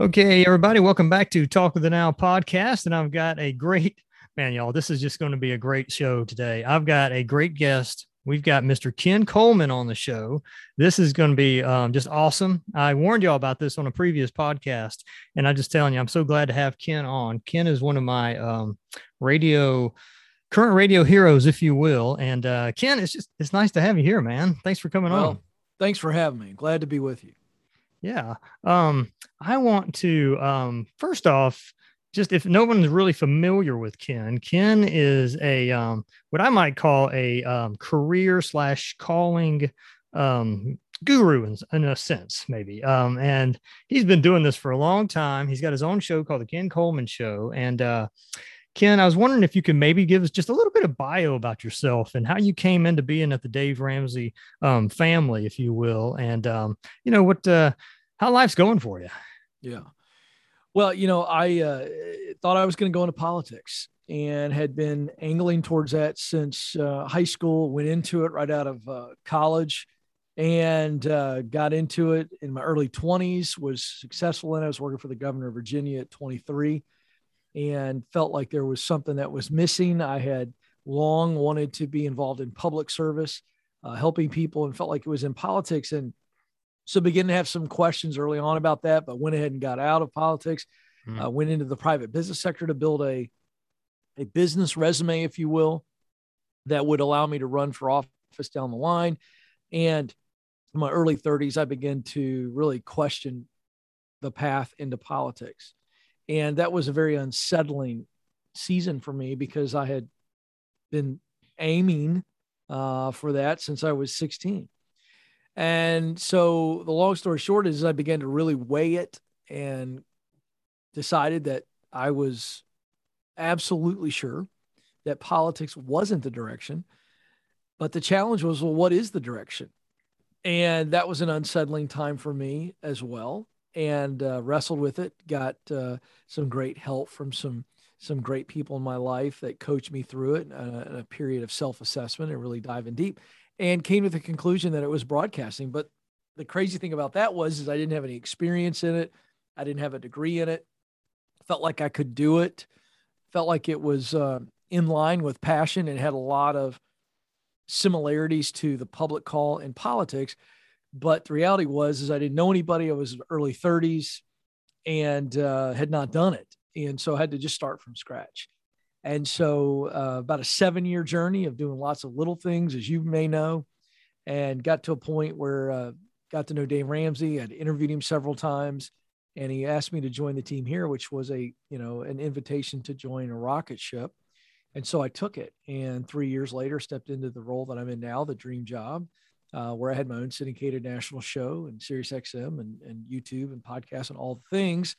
Okay, everybody, welcome back to Talk with the Now podcast. And I've got a great man, y'all. This is just going to be a great show today. I've got a great guest. We've got Mr. Ken Coleman on the show. This is going to be um, just awesome. I warned y'all about this on a previous podcast, and I'm just telling you, I'm so glad to have Ken on. Ken is one of my um, radio current radio heroes, if you will. And uh, Ken, it's just it's nice to have you here, man. Thanks for coming well, on. Thanks for having me. Glad to be with you. Yeah. Um, I want to um, first off, just if no one's really familiar with Ken, Ken is a um, what I might call a um, career slash calling um, guru in, in, a sense, maybe. Um, and he's been doing this for a long time. He's got his own show called the Ken Coleman Show, and uh, Ken, I was wondering if you could maybe give us just a little bit of bio about yourself and how you came into being at the Dave Ramsey um, family, if you will, and um, you know what, uh, how life's going for you. Yeah. Well, you know, I uh, thought I was going to go into politics and had been angling towards that since uh, high school. Went into it right out of uh, college and uh, got into it in my early 20s. Was successful in it. I was working for the governor of Virginia at 23 and felt like there was something that was missing. I had long wanted to be involved in public service, uh, helping people, and felt like it was in politics. And so began to have some questions early on about that, but went ahead and got out of politics. Mm. Uh, went into the private business sector to build a a business resume, if you will, that would allow me to run for office down the line. And in my early 30s, I began to really question the path into politics. And that was a very unsettling season for me because I had been aiming uh, for that since I was 16. And so the long story short is I began to really weigh it and decided that I was absolutely sure that politics wasn't the direction. But the challenge was, well, what is the direction? And that was an unsettling time for me as well and uh, wrestled with it. Got uh, some great help from some some great people in my life that coached me through it uh, in a period of self assessment and really diving deep, and came to the conclusion that it was broadcasting. But the crazy thing about that was is I didn't have any experience in it. I didn't have a degree in it. Felt like I could do it. Felt like it was uh, in line with passion and had a lot of similarities to the public call in politics but the reality was, is I didn't know anybody. I was early 30s and uh, had not done it, and so I had to just start from scratch. And so, uh, about a seven year journey of doing lots of little things, as you may know, and got to a point where uh, got to know Dave Ramsey. I'd interviewed him several times, and he asked me to join the team here, which was a you know an invitation to join a rocket ship. And so I took it, and three years later, stepped into the role that I'm in now, the dream job uh, where I had my own syndicated national show and Sirius XM and, and YouTube and podcasts and all the things.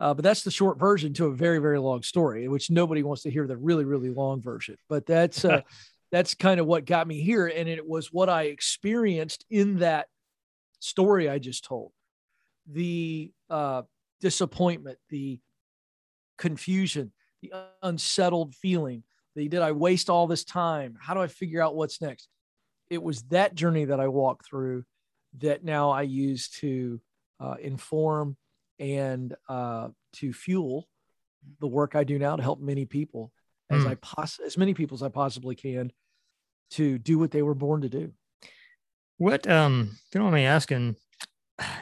Uh, but that's the short version to a very, very long story, which nobody wants to hear the really, really long version. But that's uh, that's kind of what got me here, and it was what I experienced in that story I just told. The uh, disappointment, the confusion, the unsettled feeling. The did I waste all this time? How do I figure out what's next? It was that journey that I walked through that now I use to uh, inform and uh, to fuel the work I do now to help many people as mm. I poss- as many people as I possibly can to do what they were born to do. What um, if you don't mind me asking,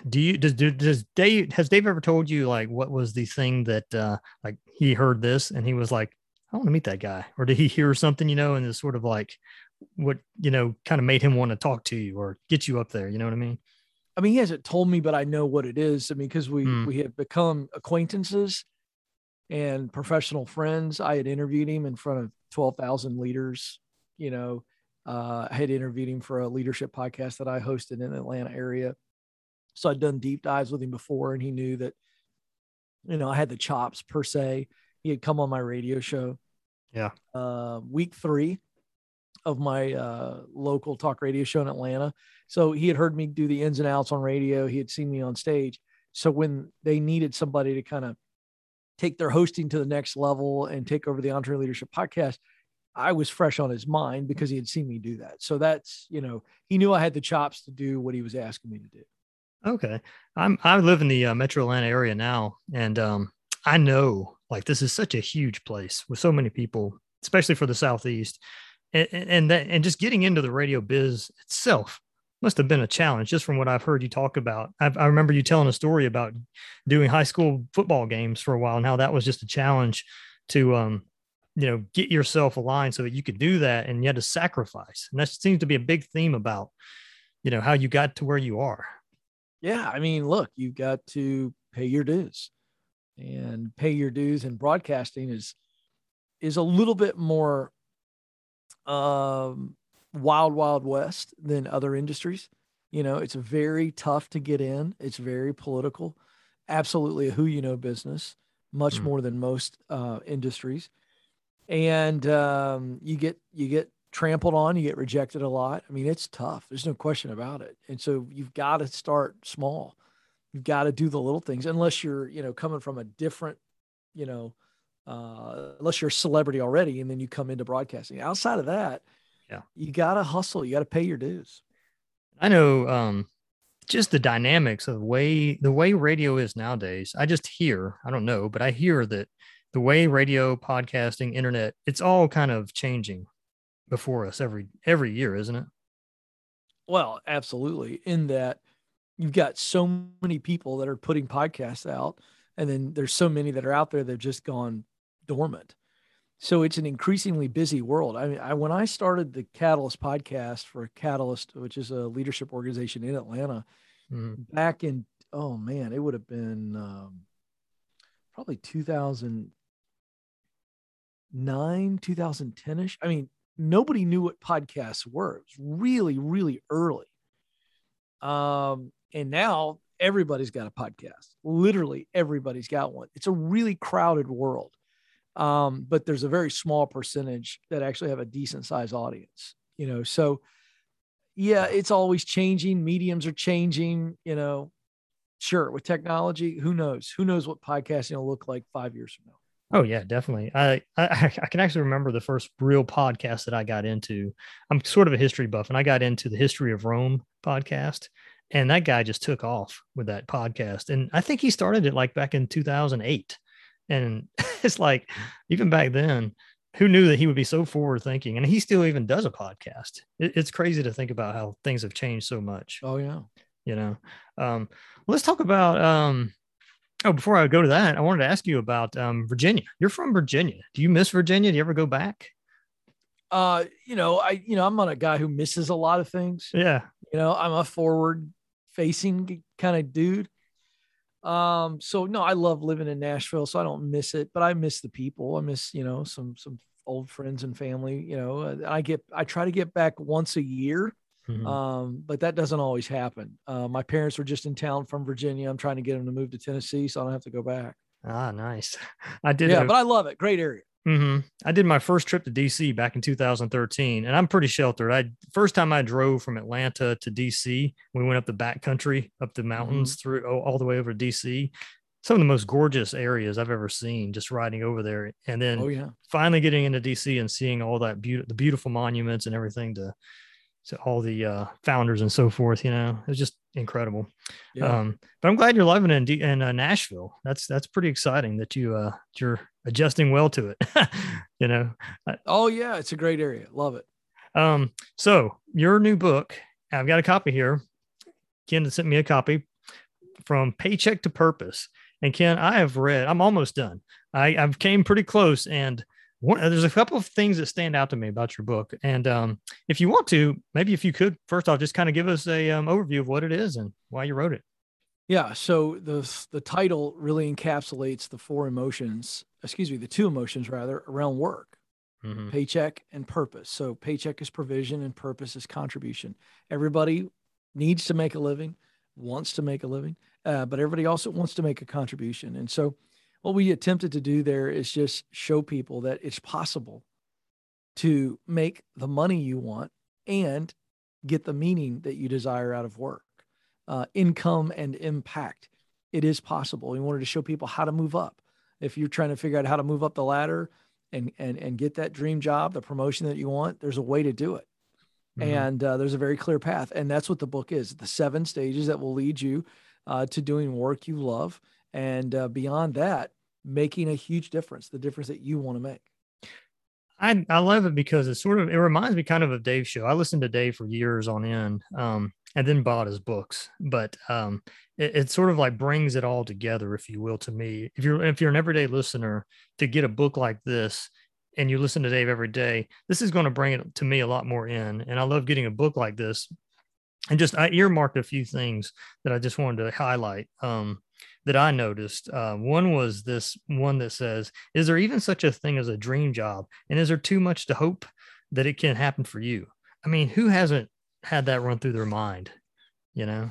do you does does Dave has Dave ever told you like what was the thing that uh like he heard this and he was like I want to meet that guy or did he hear something you know and is sort of like what you know kind of made him want to talk to you or get you up there you know what i mean? I mean he hasn't told me but i know what it is. I mean because we mm. we have become acquaintances and professional friends. I had interviewed him in front of 12,000 leaders you know uh, i had interviewed him for a leadership podcast that i hosted in the atlanta area. So i'd done deep dives with him before and he knew that you know i had the chops per se. He had come on my radio show yeah. uh, week three of my uh, local talk radio show in Atlanta. So he had heard me do the ins and outs on radio. He had seen me on stage. So when they needed somebody to kind of take their hosting to the next level and take over the EntreLeadership podcast, I was fresh on his mind because he had seen me do that. So that's, you know, he knew I had the chops to do what he was asking me to do. Okay, I'm I live in the uh, Metro Atlanta area now, and um, I know like this is such a huge place with so many people, especially for the southeast, and and that and just getting into the radio biz itself must have been a challenge just from what I've heard you talk about. I've, i remember you telling a story about doing high school football games for a while and how that was just a challenge to um, you know get yourself aligned so that you could do that and you had to sacrifice. And that seems to be a big theme about you know how you got to where you are. Yeah i mean look you got to pay your dues. And pay your dues in broadcasting is is a little bit more um wild wild west than other industries you know it's very tough to get in it's very political absolutely a who you know business much mm. more than most uh, industries and um, you get you get trampled on, you get rejected a lot. I mean, it's tough. There's no question about it. And so you've got to start small. You've got to do the little things, unless you're you know coming from a different, you know, uh, unless you're a celebrity already, and then you come into broadcasting. Outside of that, yeah, you got to hustle. You got to pay your dues. I know. Um, just the dynamics of the way the way radio is nowadays. I just hear. I don't know, but I hear that the way radio, podcasting, internet, it's all kind of changing before us every every year, isn't it? Well, absolutely. In that you've got so many people that are putting podcasts out, and then there's so many that are out there that have just gone dormant. So it's an increasingly busy world. I mean, I, when I started the Catalyst podcast for Catalyst, which is a leadership organization in Atlanta, mm-hmm. back in oh man, it would have been um, probably 2009, 2010 ish. I mean, nobody knew what podcasts were. It was really, really early. Um, and now everybody's got a podcast. Literally everybody's got one. It's a really crowded world. Um, but there's a very small percentage that actually have a decent size audience, you know. So yeah, it's always changing. Mediums are changing, you know. Sure, with technology, who knows? Who knows what podcasting will look like five years from now? Oh yeah, definitely. I, I I can actually remember the first real podcast that I got into. I'm sort of a history buff, and I got into the History of Rome podcast, and that guy just took off with that podcast. And I think he started it like back in 2008. And it's like, even back then, who knew that he would be so forward thinking? And he still even does a podcast. It, it's crazy to think about how things have changed so much. Oh yeah. You know, um, let's talk about um, Oh, before I go to that, I wanted to ask you about um, Virginia. You're from Virginia. Do you miss Virginia? Do you ever go back? Uh, you know, I you know I'm not a guy who misses a lot of things. Yeah. You know, I'm a forward facing kind of dude. Um, so no, I love living in Nashville, so I don't miss it, but I miss the people. I miss, you know, some some old friends and family. You know, I get I try to get back once a year Mm-hmm. Um, but that doesn't always happen. Uh, my parents were just in town from Virginia. I'm trying to get them to move to Tennessee, so I don't have to go back. Ah, nice. I did. Yeah, a, but I love it. Great area. Mm-hmm. I did my first trip to DC back in 2013, and I'm pretty sheltered. I first time I drove from Atlanta to DC, we went up the back country, up the mountains mm-hmm. through all the way over to DC. Some of the most gorgeous areas I've ever seen, just riding over there, and then oh, yeah. finally getting into DC and seeing all that beautiful, the beautiful monuments and everything to to all the uh, founders and so forth. You know, it was just incredible. Yeah. Um, but I'm glad you're living in in uh, Nashville. That's that's pretty exciting that you uh, you're adjusting well to it. you know. Oh yeah, it's a great area. Love it. Um, so your new book, I've got a copy here. Ken sent me a copy from Paycheck to Purpose. And Ken, I have read. I'm almost done. I, I've came pretty close, and one, there's a couple of things that stand out to me about your book. And um, if you want to, maybe if you could, first off, just kind of give us a um, overview of what it is and why you wrote it. Yeah. So the the title really encapsulates the four emotions. Excuse me, the two emotions rather around work, mm-hmm. paycheck and purpose. So paycheck is provision and purpose is contribution. Everybody needs to make a living, wants to make a living, uh, but everybody also wants to make a contribution. And so what we attempted to do there is just show people that it's possible to make the money you want and get the meaning that you desire out of work, uh, income and impact. It is possible. We wanted to show people how to move up. If you're trying to figure out how to move up the ladder and and and get that dream job, the promotion that you want, there's a way to do it. Mm-hmm. And uh, there's a very clear path. And that's what the book is the seven stages that will lead you uh, to doing work you love. And uh, beyond that, making a huge difference, the difference that you want to make. I, I love it because it sort of it reminds me kind of of Dave's show. I listened to Dave for years on end, um, and then bought his books. But um, it, it, sort of like brings it all together, if you will, to me. If you're if you're an everyday listener, to get a book like this, and you listen to Dave every day, this is going to bring it to me a lot more in. And I love getting a book like this. And just I earmarked a few things that I just wanted to highlight. Um, that I noticed. Uh, one was this one that says, Is there even such a thing as a dream job? And is there too much to hope that it can happen for you? I mean, who hasn't had that run through their mind, you know?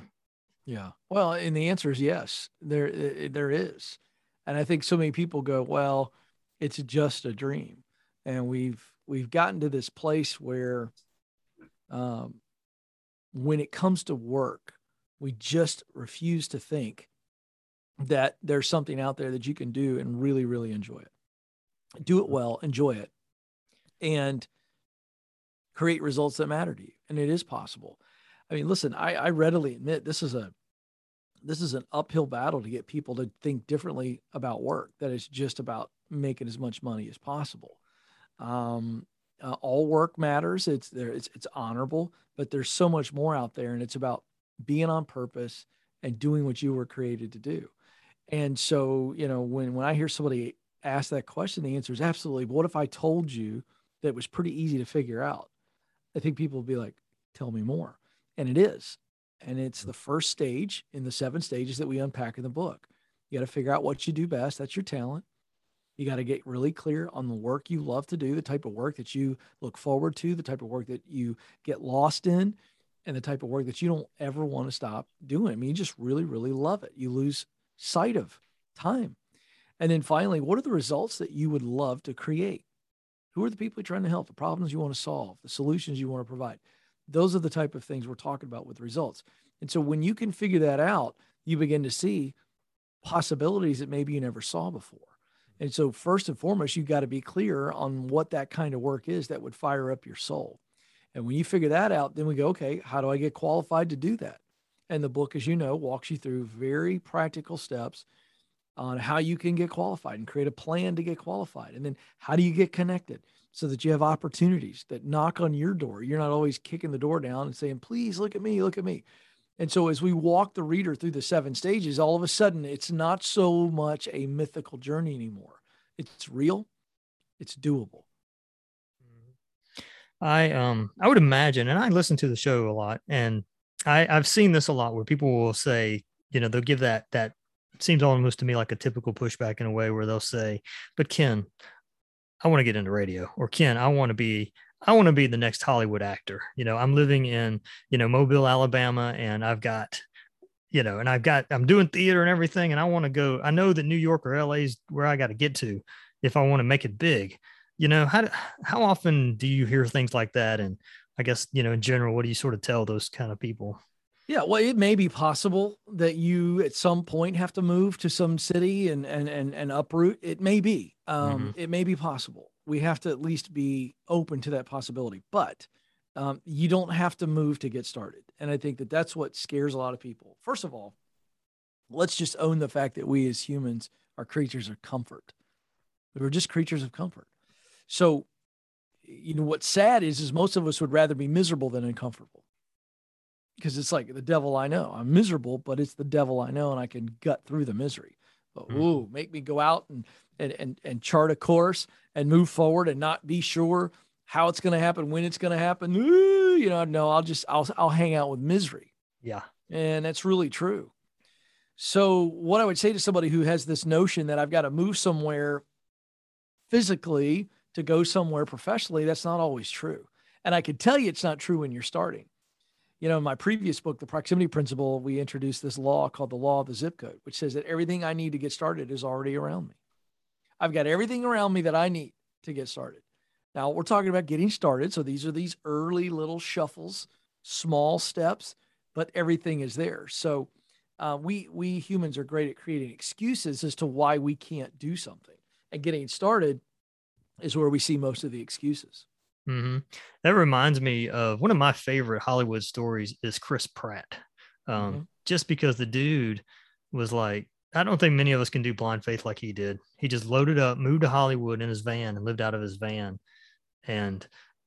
Yeah. Well, and the answer is yes, there, there is. And I think so many people go, Well, it's just a dream. And we've, we've gotten to this place where, um, when it comes to work, we just refuse to think that there's something out there that you can do and really, really enjoy it. Do it well, enjoy it, and create results that matter to you. And it is possible. I mean, listen, I, I readily admit this is a this is an uphill battle to get people to think differently about work. That it's just about making as much money as possible. Um, uh, all work matters. It's there. It's it's honorable, but there's so much more out there, and it's about being on purpose and doing what you were created to do. And so, you know, when when I hear somebody ask that question, the answer is absolutely. But what if I told you that it was pretty easy to figure out? I think people would be like, "Tell me more," and it is. And it's mm. the first stage in the seven stages that we unpack in the book. You got to figure out what you do best. That's your talent. You got to get really clear on the work you love to do, the type of work that you look forward to, the type of work that you get lost in, and the type of work that you don't ever want to stop doing. I mean, you just really, really love it. You lose sight of time. And then finally, what are the results that you would love to create? Who are the people you're trying to help, the problems you want to solve, the solutions you want to provide? Those are the type of things we're talking about with results. And so when you can figure that out, you begin to see possibilities that maybe you never saw before. And so, first and foremost, you've got to be clear on what that kind of work is that would fire up your soul. And when you figure that out, then we go, okay, how do I get qualified to do that? And the book, as you know, walks you through very practical steps on how you can get qualified and create a plan to get qualified. And then how do you get connected so that you have opportunities that knock on your door? You're not always kicking the door down and saying, please look at me, look at me. And so as we walk the reader through the seven stages, all of a sudden it's not so much a mythical journey anymore. It's real, it's doable. I um I would imagine, and I listen to the show a lot, and I, I've seen this a lot where people will say, you know, they'll give that that seems almost to me like a typical pushback in a way where they'll say, but Ken, I want to get into radio, or Ken, I want to be I want to be the next Hollywood actor. You know, I'm living in, you know, Mobile, Alabama, and I've got, you know, and I've got, I'm doing theater and everything, and I want to go. I know that New York or LA is where I got to get to if I want to make it big. You know, how how often do you hear things like that? And I guess, you know, in general, what do you sort of tell those kind of people? Yeah, well, it may be possible that you at some point have to move to some city and and and, and uproot. It may be. Um, mm-hmm. It may be possible. We have to at least be open to that possibility. But um, you don't have to move to get started. And I think that that's what scares a lot of people. First of all, let's just own the fact that we as humans are creatures of comfort. We're just creatures of comfort. So you know what's sad is is most of us would rather be miserable than uncomfortable because it's like the devil I know. I'm miserable, but it's the devil I know, and I can gut through the misery. But mm. ooh, make me go out and and and and chart a course and move forward and not be sure how it's going to happen, when it's going to happen. Ooh, you know, no, I'll just I'll I'll hang out with misery. Yeah, and that's really true. So, what I would say to somebody who has this notion that I've got to move somewhere physically to go somewhere professionally, that's not always true. And I can tell you it's not true when you're starting. You know, in my previous book, The Proximity Principle, we introduced this law called the law of the zip code, which says that everything I need to get started is already around me. I've got everything around me that I need to get started. Now, we're talking about getting started. So these are these early little shuffles, small steps, but everything is there. So uh, we we humans are great at creating excuses as to why we can't do something. And getting started is where we see most of the excuses. Mm-hmm. That reminds me of one of my favorite Hollywood stories is Chris Pratt. Um, mm-hmm. Just because the dude was like, I don't think many of us can do blind faith like he did. He just loaded up, moved to Hollywood in his van, and lived out of his van. And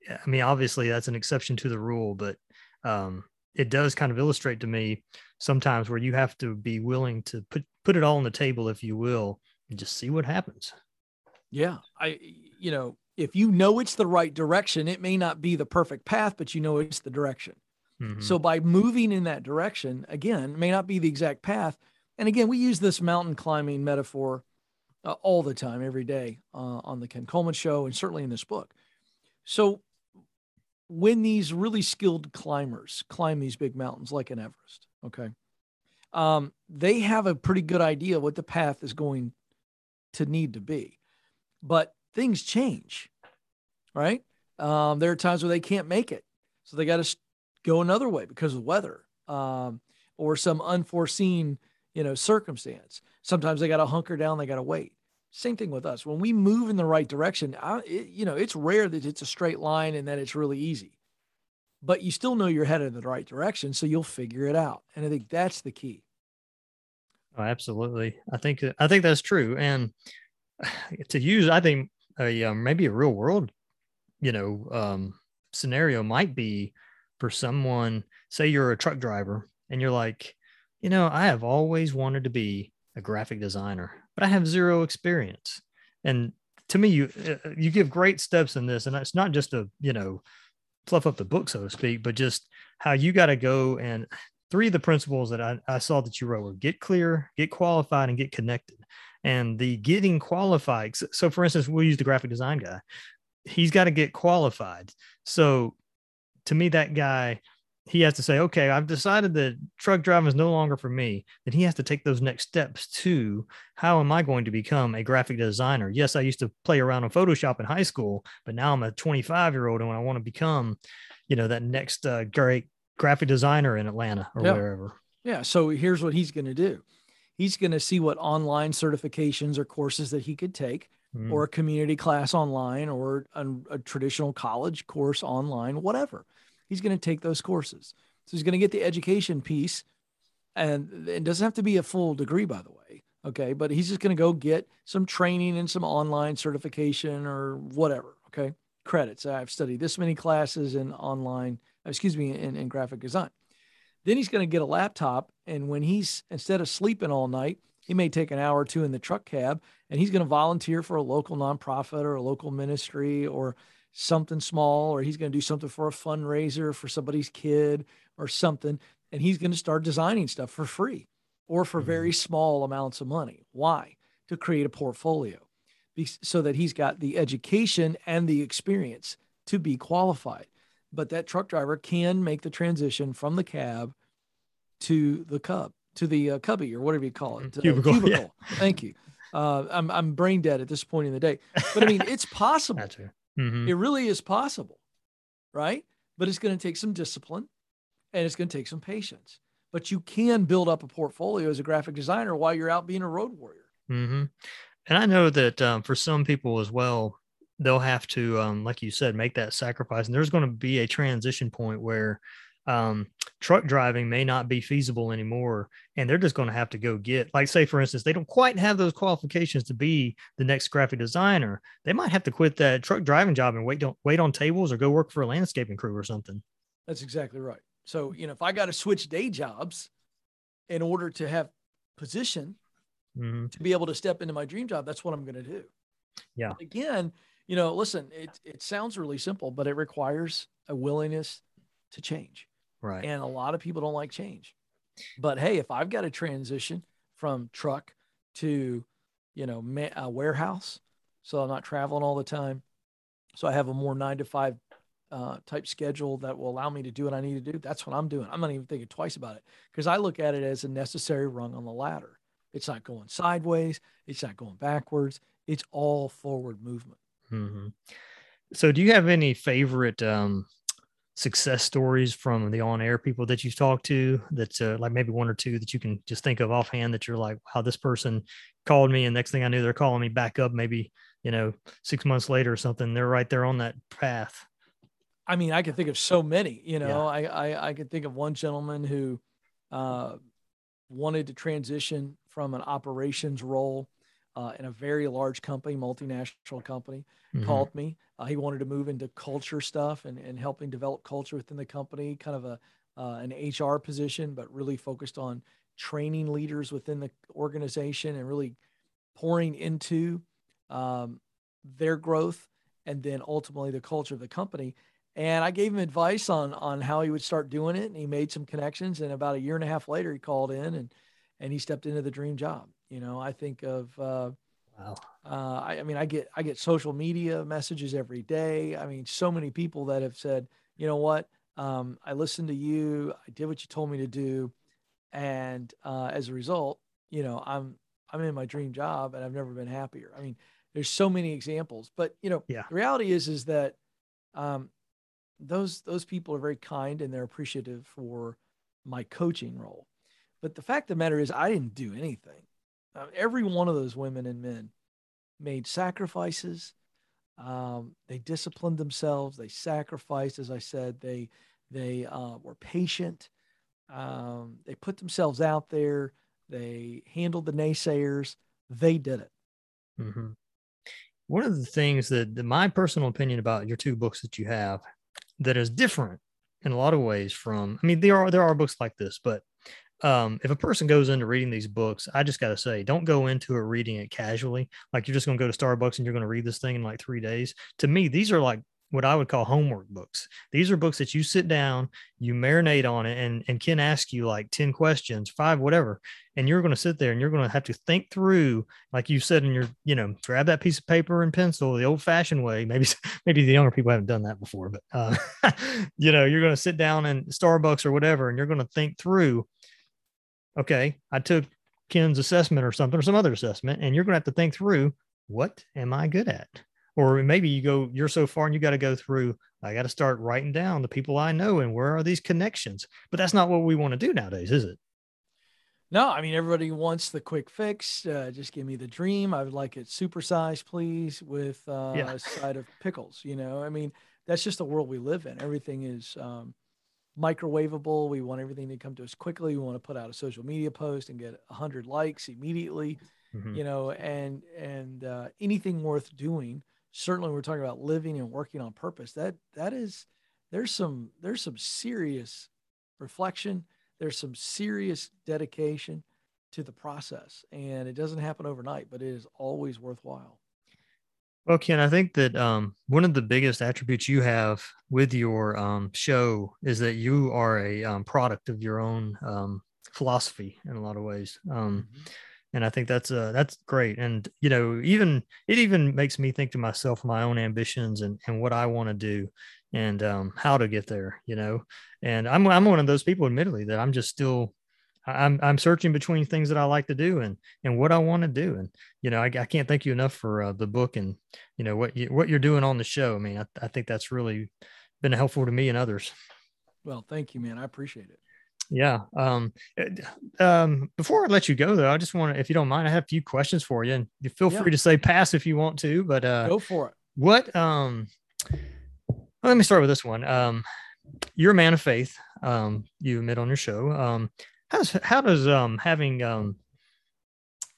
I mean, obviously, that's an exception to the rule, but um, it does kind of illustrate to me sometimes where you have to be willing to put put it all on the table, if you will, and just see what happens. Yeah, I, you know, if you know it's the right direction, it may not be the perfect path, but you know it's the direction. Mm-hmm. So by moving in that direction, again, may not be the exact path, and again, we use this mountain climbing metaphor uh, all the time, every day uh, on the Ken Coleman show, and certainly in this book. So, when these really skilled climbers climb these big mountains like an Everest, okay, um, they have a pretty good idea what the path is going to need to be. But things change, right? Um, there are times where they can't make it. So they got to go another way because of weather um, or some unforeseen you know, circumstance. Sometimes they got to hunker down, they got to wait. Same thing with us. When we move in the right direction, I, it, you know, it's rare that it's a straight line and that it's really easy, but you still know you're headed in the right direction. So you'll figure it out. And I think that's the key. Oh, absolutely. I think, I think that's true. And to use, I think a, um, maybe a real world, you know, um, scenario might be for someone, say you're a truck driver and you're like, you know, I have always wanted to be a graphic designer, but I have zero experience. And to me, you uh, you give great steps in this, and it's not just a you know fluff up the book, so to speak, but just how you got to go and three of the principles that I, I saw that you wrote were get clear, get qualified, and get connected. And the getting qualified. So, for instance, we'll use the graphic design guy. He's got to get qualified. So, to me, that guy he has to say, okay, I've decided that truck driving is no longer for me. Then he has to take those next steps to how am I going to become a graphic designer? Yes, I used to play around on Photoshop in high school, but now I'm a 25 year old and I want to become, you know, that next uh, great graphic designer in Atlanta or yeah. wherever. Yeah. So here's what he's going to do. He's going to see what online certifications or courses that he could take, mm. or a community class online, or a, a traditional college course online, whatever he's going to take those courses. So he's going to get the education piece, and it doesn't have to be a full degree, by the way. Okay, but he's just going to go get some training and some online certification or whatever. Okay, credits. I've studied this many classes in online, excuse me, in, in graphic design. Then he's going to get a laptop, and when he's instead of sleeping all night, he may take an hour or two in the truck cab, and he's going to volunteer for a local nonprofit or a local ministry or something small or he's going to do something for a fundraiser for somebody's kid or something and he's going to start designing stuff for free or for very mm-hmm. small amounts of money. Why? To create a portfolio so that he's got the education and the experience to be qualified. But that truck driver can make the transition from the cab to the cub to the uh, cubby or whatever you call it cubicle, uh, cubicle. Yeah. thank you uh, I'm, I'm brain dead at this point in the day but i mean it's possible Mm-hmm. It really is possible, right? But it's going to take some discipline and it's going to take some patience. But you can build up a portfolio as a graphic designer while you're out being a road warrior. Mm-hmm. And I know that um, for some people as well, they'll have to, um, like you said, make that sacrifice. And there's going to be a transition point where um, truck driving may not be feasible anymore. And they're just going to have to go get, like, say, for instance, they don't quite have those qualifications to be the next graphic designer. They might have to quit that truck driving job and wait, don't wait on tables or go work for a landscaping crew or something. That's exactly right. So, you know, if I got to switch day jobs in order to have position mm-hmm. to be able to step into my dream job, that's what I'm going to do. Yeah. Again, you know, listen, it, it sounds really simple, but it requires a willingness to change. Right. And a lot of people don't like change. But hey, if I've got to transition from truck to, you know, a warehouse, so I'm not traveling all the time, so I have a more nine to five uh, type schedule that will allow me to do what I need to do. That's what I'm doing. I'm not even thinking twice about it because I look at it as a necessary rung on the ladder. It's not going sideways. It's not going backwards. It's all forward movement. Mm-hmm. So, do you have any favorite um, success stories from the on air people that you've talked to that's uh, like maybe one or two that you can just think of offhand that you're like, wow, this person called me and next thing I knew they're calling me back up maybe, you know, six months later or something. They're right there on that path. I mean, I can think of so many. You know, yeah. I, I I can think of one gentleman who uh, wanted to transition from an operations role uh, in a very large company, multinational company, mm-hmm. called me. Uh, he wanted to move into culture stuff and, and helping develop culture within the company, kind of a uh, an HR position, but really focused on training leaders within the organization and really pouring into um, their growth and then ultimately the culture of the company. And I gave him advice on on how he would start doing it, and he made some connections. And about a year and a half later, he called in and and he stepped into the dream job. You know, I think of uh, wow. Uh, I, I, mean, I get I get social media messages every day. I mean, so many people that have said, you know what, um, I listened to you, I did what you told me to do, and uh, as a result, you know, I'm I'm in my dream job, and I've never been happier. I mean, there's so many examples, but you know, yeah. the reality is is that um, those those people are very kind and they're appreciative for my coaching role. But the fact of the matter is, I didn't do anything. Uh, every one of those women and men made sacrifices. Um, they disciplined themselves. They sacrificed, as I said. They they uh, were patient. Um, they put themselves out there. They handled the naysayers. They did it. Mm-hmm. One of the things that, that my personal opinion about your two books that you have that is different in a lot of ways from i mean there are there are books like this but um, if a person goes into reading these books, I just got to say, don't go into it reading it casually. Like you're just going to go to Starbucks and you're going to read this thing in like three days. To me, these are like what I would call homework books. These are books that you sit down, you marinate on it, and, and can ask you like 10 questions, five, whatever. And you're going to sit there and you're going to have to think through, like you said in your, you know, grab that piece of paper and pencil the old fashioned way. Maybe, maybe the younger people haven't done that before, but, uh, you know, you're going to sit down in Starbucks or whatever, and you're going to think through, okay, I took Ken's assessment or something or some other assessment, and you're going to have to think through what am I good at? or maybe you go you're so far and you got to go through i got to start writing down the people i know and where are these connections? But that's not what we want to do nowadays is it? No i mean everybody wants the quick fix uh, just give me the dream. I would like it supersized please with uh, yeah. a side of pickles you know? I mean that's just the world we live in. Everything is um, microwavable. We want everything to come to us quickly. We want to put out a social media post and get 100 likes immediately mm-hmm. you know and and uh, anything worth doing certainly we're talking about living and working on purpose. That that is there's some there's some serious reflection. There's some serious dedication to the process and it doesn't happen overnight but it is always worthwhile well ken i think that um, one of the biggest attributes you have with your um, show is that you are a um, product of your own um, philosophy in a lot of ways um, mm-hmm and I think that's uh that's great. And you know, even it even makes me think to myself my own ambitions and and what I want to do and um, how to get there. You know, and I'm I'm one of those people, admittedly, that I'm just still I'm I'm searching between things that I like to do and and what I want to do. And you know, I, I can't thank you enough for uh, the book and you know what you what you're doing on the show. I mean, I, I think that's really been helpful to me and others. Well, thank you, man. I appreciate it. Yeah. Um, eh, um, before I let you go, though, I just want to, if you don't mind, I have a few questions for you, and you feel yeah. free to say pass if you want to. But uh, go for it. What? Um, well, let me start with this one. Um, you're a man of faith. Um, you admit on your show. Um, how does how does um having um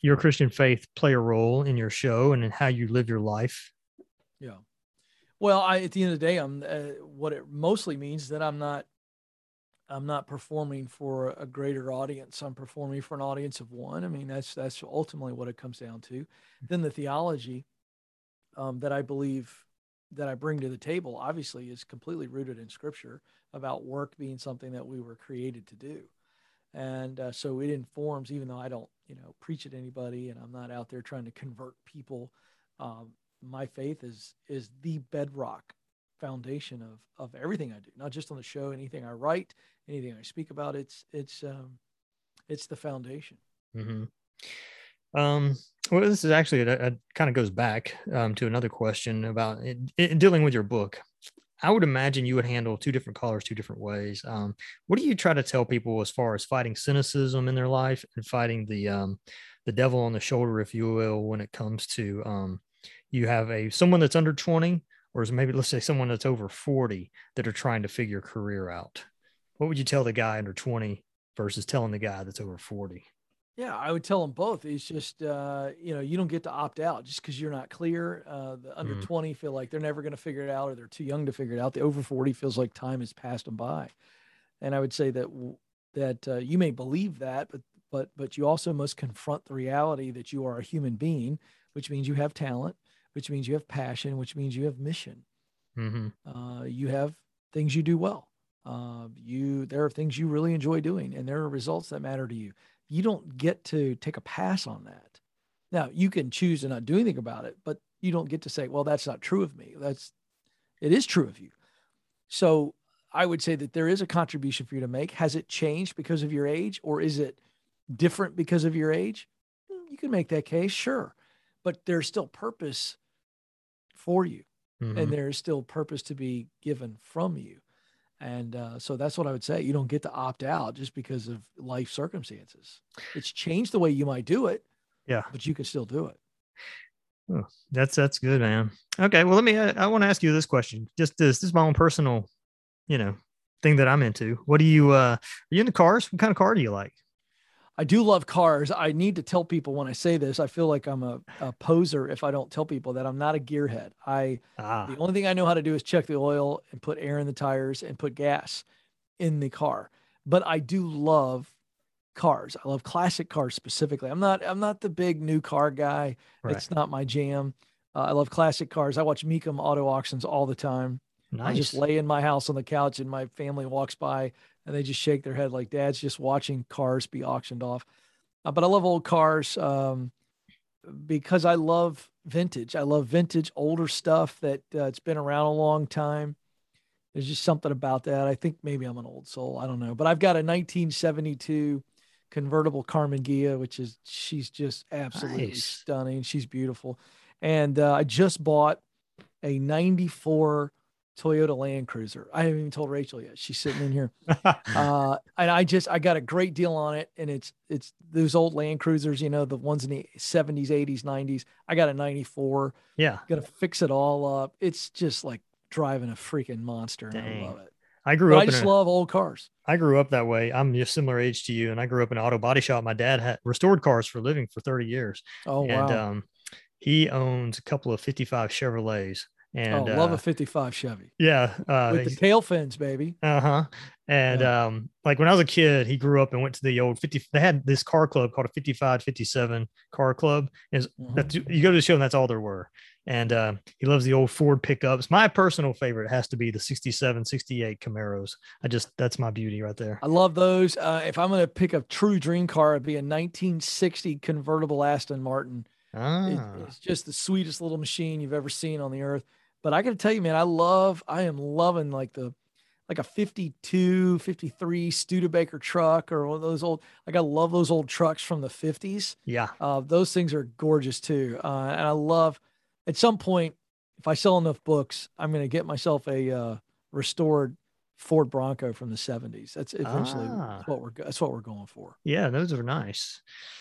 your Christian faith play a role in your show and in how you live your life? Yeah. Well, I at the end of the day, I'm uh, what it mostly means that I'm not I'm not performing for a greater audience. I'm performing for an audience of one. I mean, that's that's ultimately what it comes down to. Then the theology um, that I believe that I bring to the table, obviously, is completely rooted in Scripture about work being something that we were created to do, and uh, so it informs. Even though I don't, you know, preach at anybody, and I'm not out there trying to convert people, um, my faith is is the bedrock foundation of of everything I do, not just on the show, anything I write, anything I speak about. It's it's um, it's the foundation. Mm-hmm. Um, well, this is actually it, kind of goes back um, to another question about it, it, dealing with your book. I would imagine you would handle two different callers two different ways. Um, what do you try to tell people as far as fighting cynicism in their life and fighting the um, the devil on the shoulder, if you will, when it comes to um, you have a someone that's under 20 or is maybe let's say someone that's over 40 that are trying to figure career out? What would you tell the guy under 20 versus telling the guy that's over 40? Yeah, I would tell them both. It's just uh, you know you don't get to opt out just because you're not clear. Uh, the under Mhm. 20 feel like they're never going to figure it out, or they're too young to figure it out. The over 40 feels like time has passed them by, and I would say that that uh, you may believe that, but but but you also must confront the reality that you are a human being, which means you have talent, which means you have passion, which means you have mission. Mm-hmm. Uh, you have things you do well. Uh, you there are things you really enjoy doing, and there are results that matter to you. You don't get to take a pass on that. Now you can choose to not do anything about it, but you don't get to say, "Well, that's not true of me." That's it is true of you. So I would say that there is a contribution for you to make. Has it changed because of your age, or is it different because of your age? Mm, You can make that case, sure, but there's still purpose for you Mm-hmm. and there is still purpose to be given from you. And uh, so that's what I would say. You don't get to opt out just because of life circumstances. It's changed the way you might do it. Yeah. But you can still do it. That's that's good, man. Okay, well, let me. I, I want to ask you this question. Just this, this is my own personal, you know, thing that I'm into. What do you? uh Are you into cars? What kind of car do you like? I do love cars. I need to tell people when I say this, I feel like I'm a, a poser if I don't tell people that I'm not a gearhead. I Ah, The only thing I know how to do is check the oil and put air in the tires and put gas in the car. But I do love cars. I love classic cars specifically. I'm not I'm not the big new car guy. right. It's not my jam. Uh, I love classic cars. I watch Mecum auto auctions all the time. I just lay in my house on the couch and my family walks by and they just shake their head like dad's just watching cars be auctioned off. Uh, but I love old cars um, because I love vintage. I love vintage older stuff that uh, it's been around a long time. There's just something about that. I think maybe I'm an old soul. I don't know. But I've got a 1972 convertible Karmann Ghia, which is she's just absolutely Nice. stunning. She's beautiful. And uh, I just bought a 94 Toyota Land Cruiser. I haven't even told Rachel yet. She's sitting in here. Uh, and I just I got a great deal on it, and it's it's those old Land Cruisers, you know, the ones in the 70s, 80s, 90s. I got a 94. yeah, Gonna fix it all up. It's just like driving a freaking monster, and Dang. I love it. I grew But up I just a, love old cars. I grew up that way. I'm just similar age to you, and I grew up in an auto body shop. My dad had restored cars for a living for 30 years, Oh and wow. um, he owns a couple of 55 Chevrolets. And oh, love uh, a 55 Chevy yeah, uh, with the tail fins, baby. Uh huh. And um, like when I was a kid, he grew up and went to the old 50. They had this car club called a 55, 57 car club. Is Mhm. that you go to the show and that's all there were. And uh, he loves the old Ford pickups. My personal favorite has to be the 67, 68 Camaros. I just, that's my beauty right there. I love those. Uh, if I'm gonna pick a true dream car, it'd be a 1960 convertible Aston Martin. It- Ah, it's just the sweetest little machine you've ever seen on the earth. But I got to tell you, man, I love, I am loving like the, like a 52, 53 Studebaker truck or one of those old, like I love those old trucks from the 50s. yeah. Uh, those things are gorgeous too. Uh, and I love, at some point, if I sell enough books, I'm going to get myself a uh, restored Ford Bronco from the 70s. That's eventually Ah. that's what we're, that's what we're going for. Yeah. Those are nice.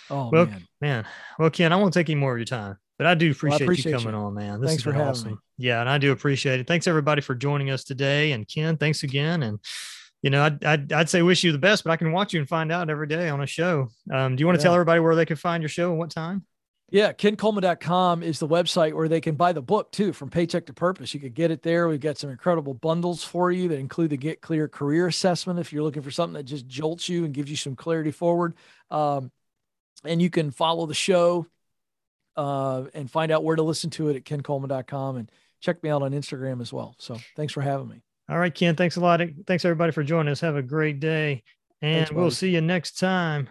Oh, Well, man. Man, well, Ken, I won't take any more of your time, but I do appreciate, appreciate you you. coming on, man. This Thanks for having awesome. me. Yeah, and I do appreciate it. Thanks everybody for joining us today. And Ken, thanks again. And you know, I'd, I'd, I'd say wish you the best, but I can watch you and find out every day on a show. Um, do you want to Yeah. tell everybody where they can find your show and what time? Yeah, kencoleman.com is the website where they can buy the book too from paycheck to purpose. You could get it there. We've got some incredible bundles for you that include the Get Clear career assessment if you're looking for something that just jolts you and gives you some clarity forward. Um, and you can follow the show uh, and find out where to listen to it at kencoleman.com and check me out on Instagram as well. So thanks for having me. All right, Ken, thanks a lot. Thanks everybody for joining us. Have a great day. And Thanks, we'll see you next time.